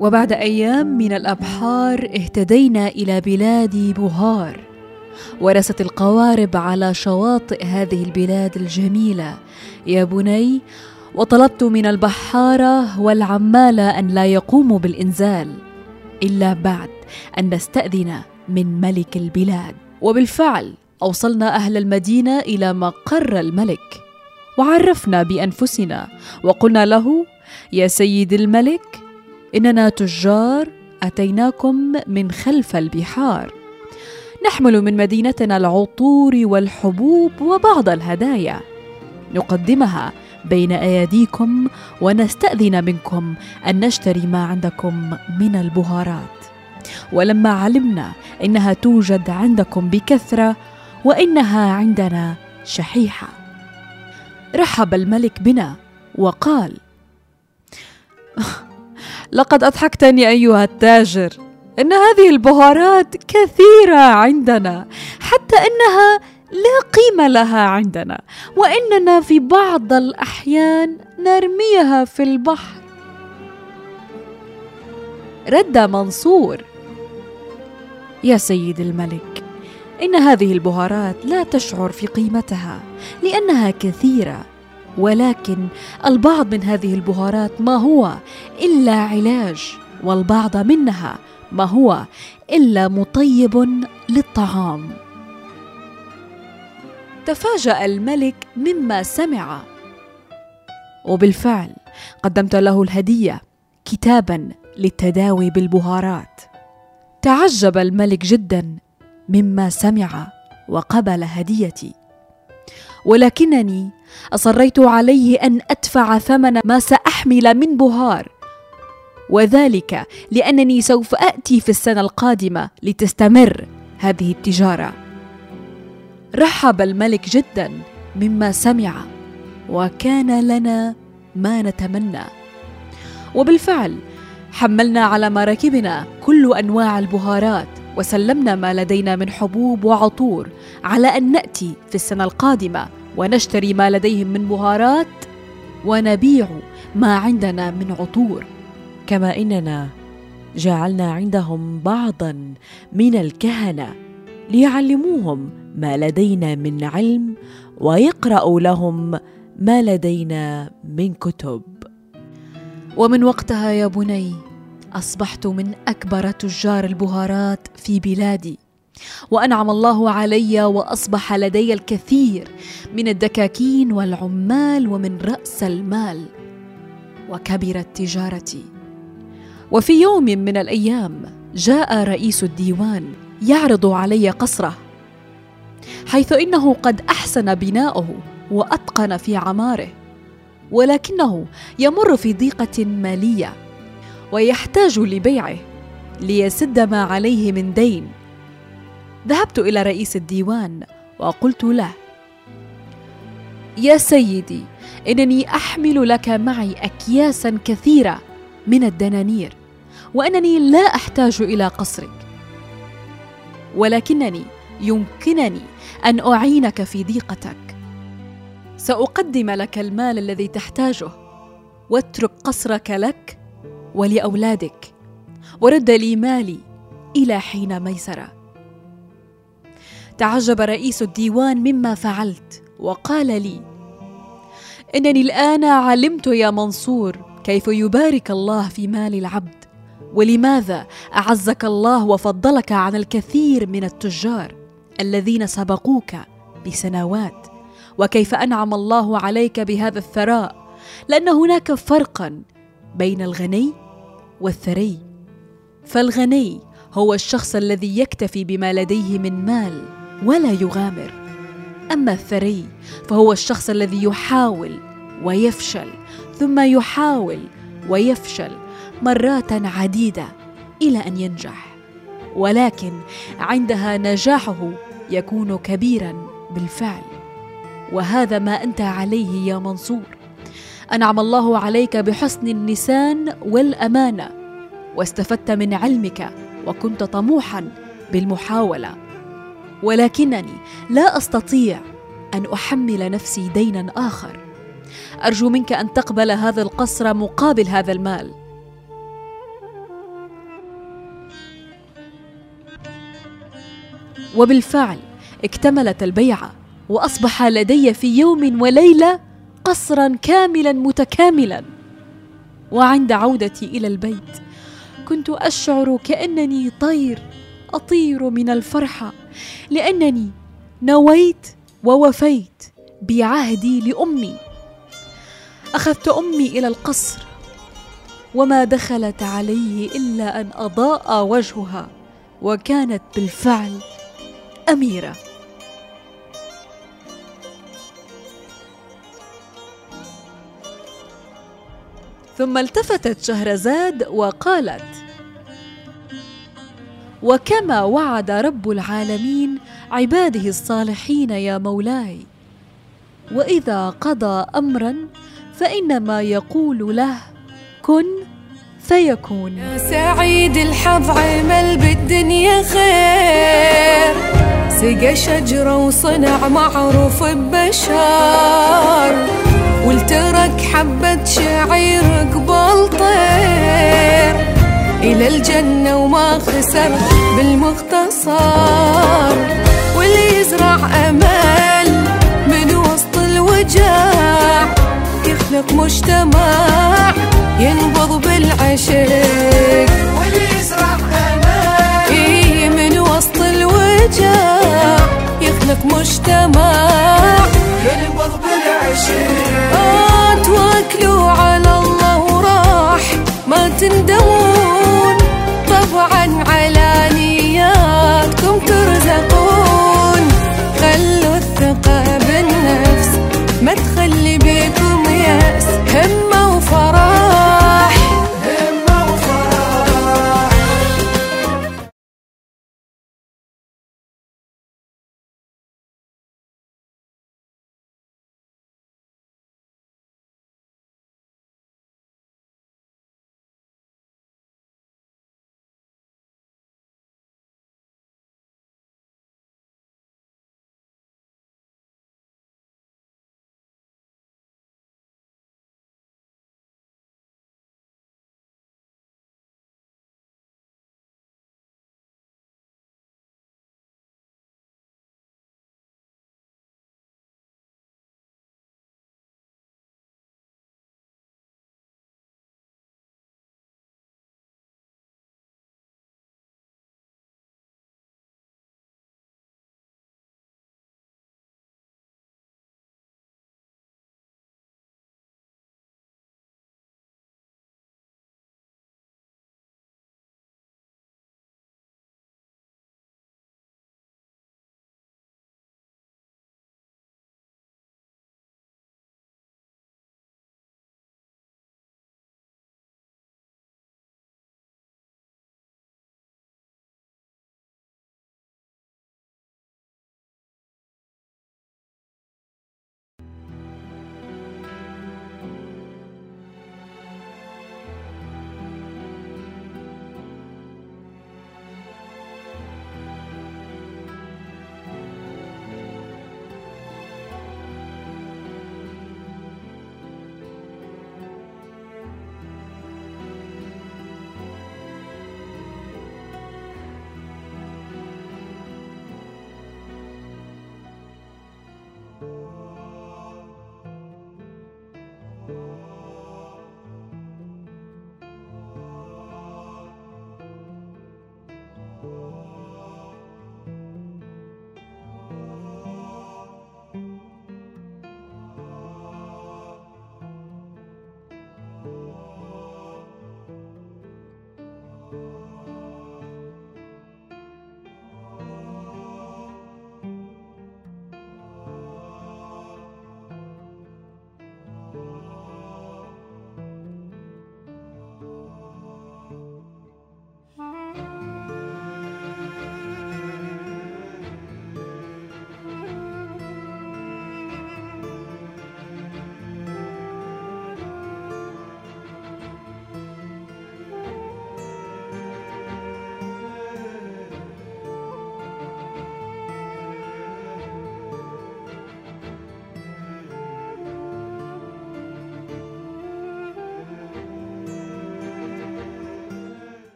وبعد أيام من الأبحار اهتدينا إلى بلاد بوهار ورست القوارب على شواطئ هذه البلاد الجميلة. يا بني وطلبت من البحارة والعمالة أن لا يقوموا بالإنزال إلا بعد أن نستأذن من ملك البلاد. وبالفعل أوصلنا أهل المدينة إلى مقر الملك وعرفنا بأنفسنا وقلنا له يا سيد الملك إننا تجار أتيناكم من خلف البحار. نحمل من مدينتنا العطور والحبوب وبعض الهدايا. نقدمها بين اياديكم ونستأذن منكم أن نشتري ما عندكم من البهارات. ولما علمنا إنها توجد عندكم بكثرة وإنها عندنا شحيحة. رحب الملك بنا وقال لقد أضحكتني أيها التاجر. إن هذه البهارات كثيرة عندنا حتى إنها لا قيمة لها عندنا وإننا في بعض الأحيان نرميها في البحر. رد منصور. يا سيد الملك إن هذه البهارات لا تشعر في قيمتها لأنها كثيرة. ولكن البعض من هذه البهارات ما هو إلا علاج والبعض منها ما هو إلا مطيب للطعام. تفاجأ الملك مما سمع. وبالفعل قدمت له الهدية كتابا للتداوي بالبهارات. تعجب الملك جدا مما سمع وقبل هديتي. ولكنني أصريت عليه أن أدفع ثمن ما سأحمل من بهار. وذلك لأنني سوف آتي في السنة القادمة لتستمر هذه التجارة. رحب الملك جدا مما سمع وكان لنا ما نتمنى. وبالفعل حملنا على مراكبنا كل أنواع البهارات وسلمنا ما لدينا من حبوب وعطور على أن نأتي في السنة القادمة ونشتري ما لديهم من بهارات ونبيع ما عندنا من عطور. كما إننا جعلنا عندهم بعضا من الكهنة ليعلموهم ما لدينا من علم ويقرأوا لهم ما لدينا من كتب. ومن وقتها يا بني أصبحت من أكبر تجار البهارات في بلادي. وأنعم الله علي وأصبح لدي الكثير من الدكاكين والعمال ومن رأس المال. وكبرت تجارتي. وفي يوم من الأيام جاء رئيس الديوان يعرض علي قصره حيث إنه قد أحسن بناؤه وأتقن في عماره ولكنه يمر في ضيقة مالية. ويحتاج لبيعه ليسد ما عليه من دين. ذهبت إلى رئيس الديوان وقلت له يا سيدي إنني أحمل لك معي اكياسا كثيرة من الدنانير وأنني لا أحتاج إلى قصرك. ولكنني يمكنني أن أعينك في ضيقتك. سأقدم لك المال الذي تحتاجه واترك قصرك لك ولأولادك. ورد لي مالي إلى حين ميسرة. تعجب رئيس الديوان مما فعلت وقال لي إنني الآن علمت يا منصور كيف يبارك الله في مال العبد ولماذا أعزك الله وفضلك عن الكثير من التجار الذين سبقوك بسنوات وكيف أنعم الله عليك بهذا الثراء لأن هناك فرقا بين الغني والثري. فالغني هو الشخص الذي يكتفي بما لديه من مال ولا يغامر. أما الثري فهو الشخص الذي يحاول ويفشل ثم يحاول ويفشل مرات عديدة إلى أن ينجح. ولكن عندها نجاحه يكون كبيرا بالفعل. وهذا ما أنت عليه يا منصور. أنعم الله عليك بحسن النسان والأمانة واستفدت من علمك وكنت طموحا بالمحاولة. ولكنني لا أستطيع أن أحمل نفسي دينا آخر. أرجو منك أن تقبل هذا القصر مقابل هذا المال. وبالفعل اكتملت البيعة وأصبح لدي في يوم وليلة قصرا كاملا متكاملا. وعند عودتي إلى البيت كنت أشعر كأنني طير أطير من الفرحة لأنني نويت ووفيت بعهدي لأمي. أخذت أمي إلى القصر وما دخلت عليه إلا أن أضاء وجهها وكانت بالفعل أميرة. ثم التفتت شهرزاد وقالت وكما وعد رب العالمين عباده الصالحين يا مولاي وإذا قضى امرا فانما يقول له كن فيكون. يا سعيد الحظ عمل بالدنيا خير. سقى شجرة وصنع معروف ببشر والترك حبة شعير قبل طير إلى الجنة وما خسر بالمختصر واللي يزرع أمل من وسط الوجع يخلق مجتمع مجتمع. ينبض بالعشق توكلوا على الله وراح ما تندمون. طبعا على نياتكم ترزقون. خلوا الثقة بالنفس ما تخلي بيكم يأس. هم